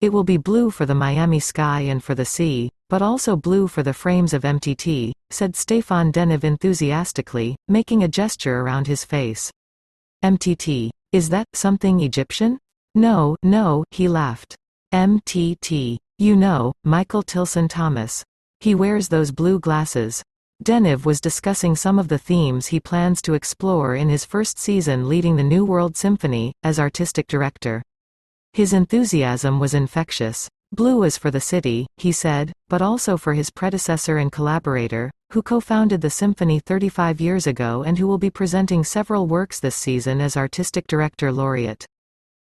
It will be blue for the Miami sky and for the sea, but also blue for the frames of MTT, said Stéphane Denève enthusiastically, making a gesture around his face. MTT. Is that something Egyptian? No, no, he laughed. MTT. You know, Michael Tilson Thomas. He wears those blue glasses. Denève was discussing some of the themes he plans to explore in his first season leading the New World Symphony, as artistic director. His enthusiasm was infectious. Blue is for the city, he said, but also for his predecessor and collaborator, who co-founded the symphony 35 years ago and who will be presenting several works this season as artistic director laureate.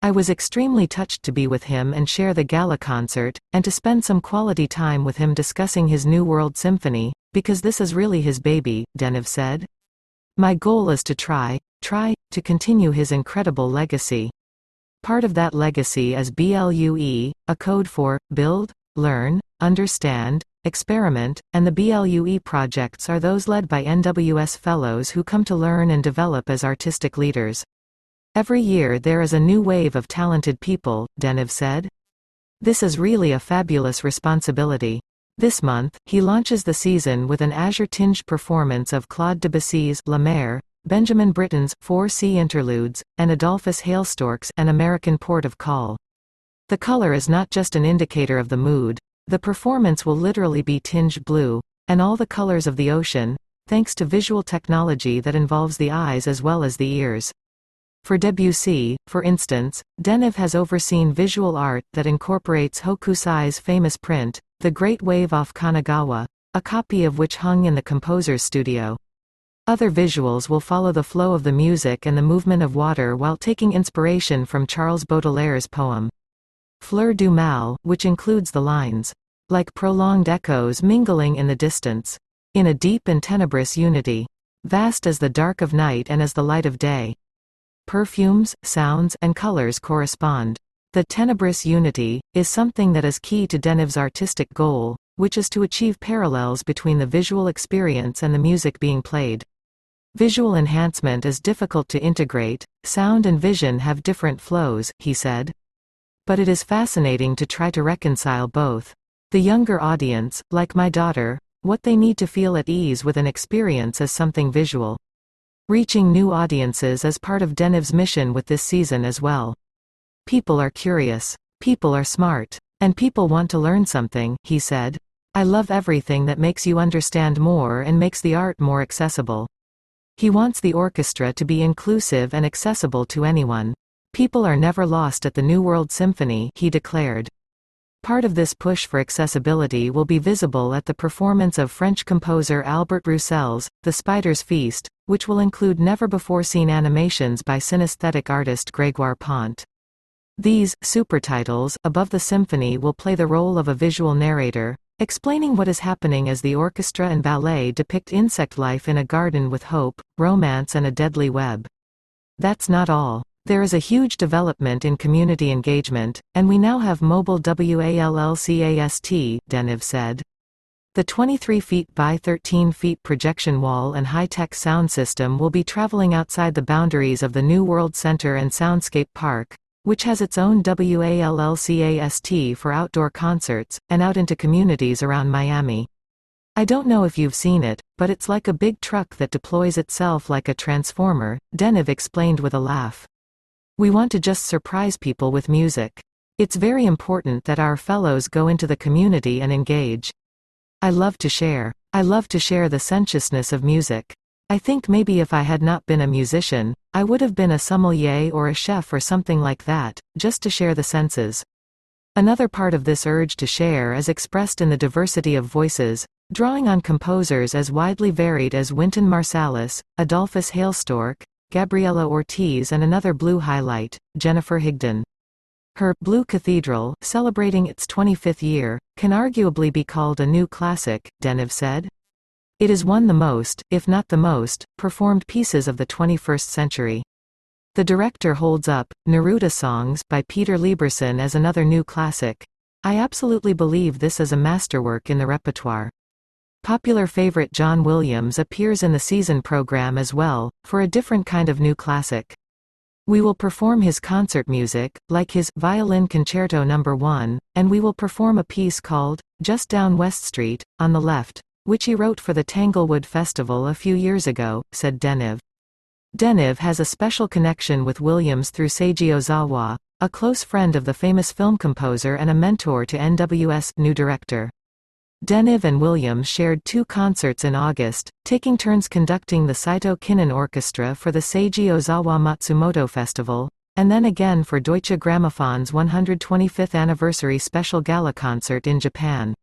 I was extremely touched to be with him and share the gala concert, and to spend some quality time with him discussing his New World Symphony, because this is really his baby, Denève said. My goal is to try, try, to continue his incredible legacy. Part of that legacy is BLUE, a code for build, learn, understand, experiment, and the BLUE projects are those led by NWS fellows who come to learn and develop as artistic leaders. Every year there is a new wave of talented people, Denève said. This is really a fabulous responsibility. This month, he launches the season with an azure-tinged performance of Claude Debussy's La Mer, Benjamin Britten's Four Sea Interludes, and Adolphus Hailstork's An American Port of Call. The color is not just an indicator of the mood, the performance will literally be tinged blue, and all the colors of the ocean, thanks to visual technology that involves the eyes as well as the ears. For Debussy, for instance, Denève has overseen visual art that incorporates Hokusai's famous print, The Great Wave off Kanagawa, a copy of which hung in the composer's studio. Other visuals will follow the flow of the music and the movement of water while taking inspiration from Charles Baudelaire's poem. Fleur du Mal, which includes the lines, like prolonged echoes mingling in the distance, in a deep and tenebrous unity, vast as the dark of night and as the light of day. Perfumes, sounds, and colors correspond. The tenebrous unity is something that is key to Denève's artistic goal, which is to achieve parallels between the visual experience and the music being played. Visual enhancement is difficult to integrate, sound and vision have different flows, he said. But it is fascinating to try to reconcile both. The younger audience, like my daughter, what they need to feel at ease with an experience is something visual. Reaching new audiences is part of Denève's mission with this season as well. People are curious. People are smart. And people want to learn something, he said. I love everything that makes you understand more and makes the art more accessible. He wants the orchestra to be inclusive and accessible to anyone. People are never lost at the New World Symphony, he declared. Part of this push for accessibility will be visible at the performance of French composer Albert Roussel's The Spider's Feast, which will include never-before-seen animations by synesthetic artist Grégoire Pont. These supertitles above the symphony will play the role of a visual narrator, Explaining what is happening as the orchestra and ballet depict insect life in a garden with hope, romance and a deadly web. That's not all. There is a huge development in community engagement, and we now have mobile WALLCAST, Denève said. The 23 feet by 13 feet projection wall and high-tech sound system will be traveling outside the boundaries of the New World Center and Soundscape Park, which has its own WALLCAST for outdoor concerts, and out into communities around Miami. I don't know if you've seen it, but it's like a big truck that deploys itself like a transformer, Denève explained with a laugh. We want to just surprise people with music. It's very important that our fellows go into the community and engage. I love to share. I love to share the sensuousness of music. I think maybe if I had not been a musician, I would have been a sommelier or a chef or something like that, just to share the senses. Another part of this urge to share is expressed in the diversity of voices, drawing on composers as widely varied as Wynton Marsalis, Adolphus Hailstork, Gabriela Ortiz and another blue highlight, Jennifer Higdon. Her Blue Cathedral, celebrating its 25th year, can arguably be called a new classic, Denève said. It is one the most, if not the most, performed pieces of the 21st century. The director holds up Neruda Songs by Peter Lieberson as another new classic. I absolutely believe this is a masterwork in the repertoire. Popular favorite John Williams appears in the season program as well, for a different kind of new classic. We will perform his concert music, like his Violin Concerto No. 1, and we will perform a piece called, Just Down West Street, on the Left, which he wrote for the Tanglewood Festival a few years ago, said Denève. Denève has a special connection with Williams through Seiji Ozawa, a close friend of the famous film composer and a mentor to NWS new director. Denève and Williams shared two concerts in August, taking turns conducting the Saito Kinen Orchestra for the Seiji Ozawa Matsumoto Festival, and then again for Deutsche Grammophon's 125th anniversary special gala concert in Japan.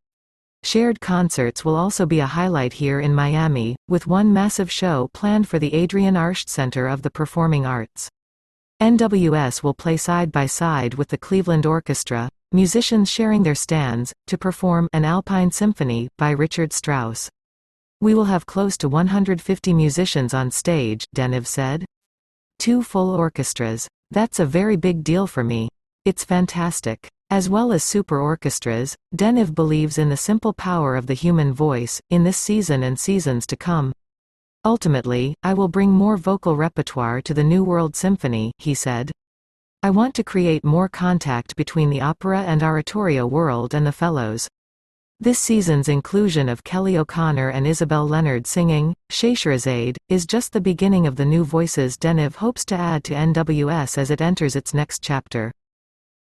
Shared concerts will also be a highlight here in Miami, with one massive show planned for the Adrienne Arsht Center of the Performing Arts. NWS will play side by side with the Cleveland Orchestra, musicians sharing their stands, to perform An Alpine Symphony by Richard Strauss. We will have close to 150 musicians on stage, Denève said. Two full orchestras. That's a very big deal for me. It's fantastic. As well as super orchestras, Denève believes in the simple power of the human voice, in this season and seasons to come. Ultimately, I will bring more vocal repertoire to the New World Symphony, he said. I want to create more contact between the opera and oratorio world and the fellows. This season's inclusion of Kelley O'Connor and Isabel Leonard singing, Scheherazade, is just the beginning of the new voices Denève hopes to add to NWS as it enters its next chapter.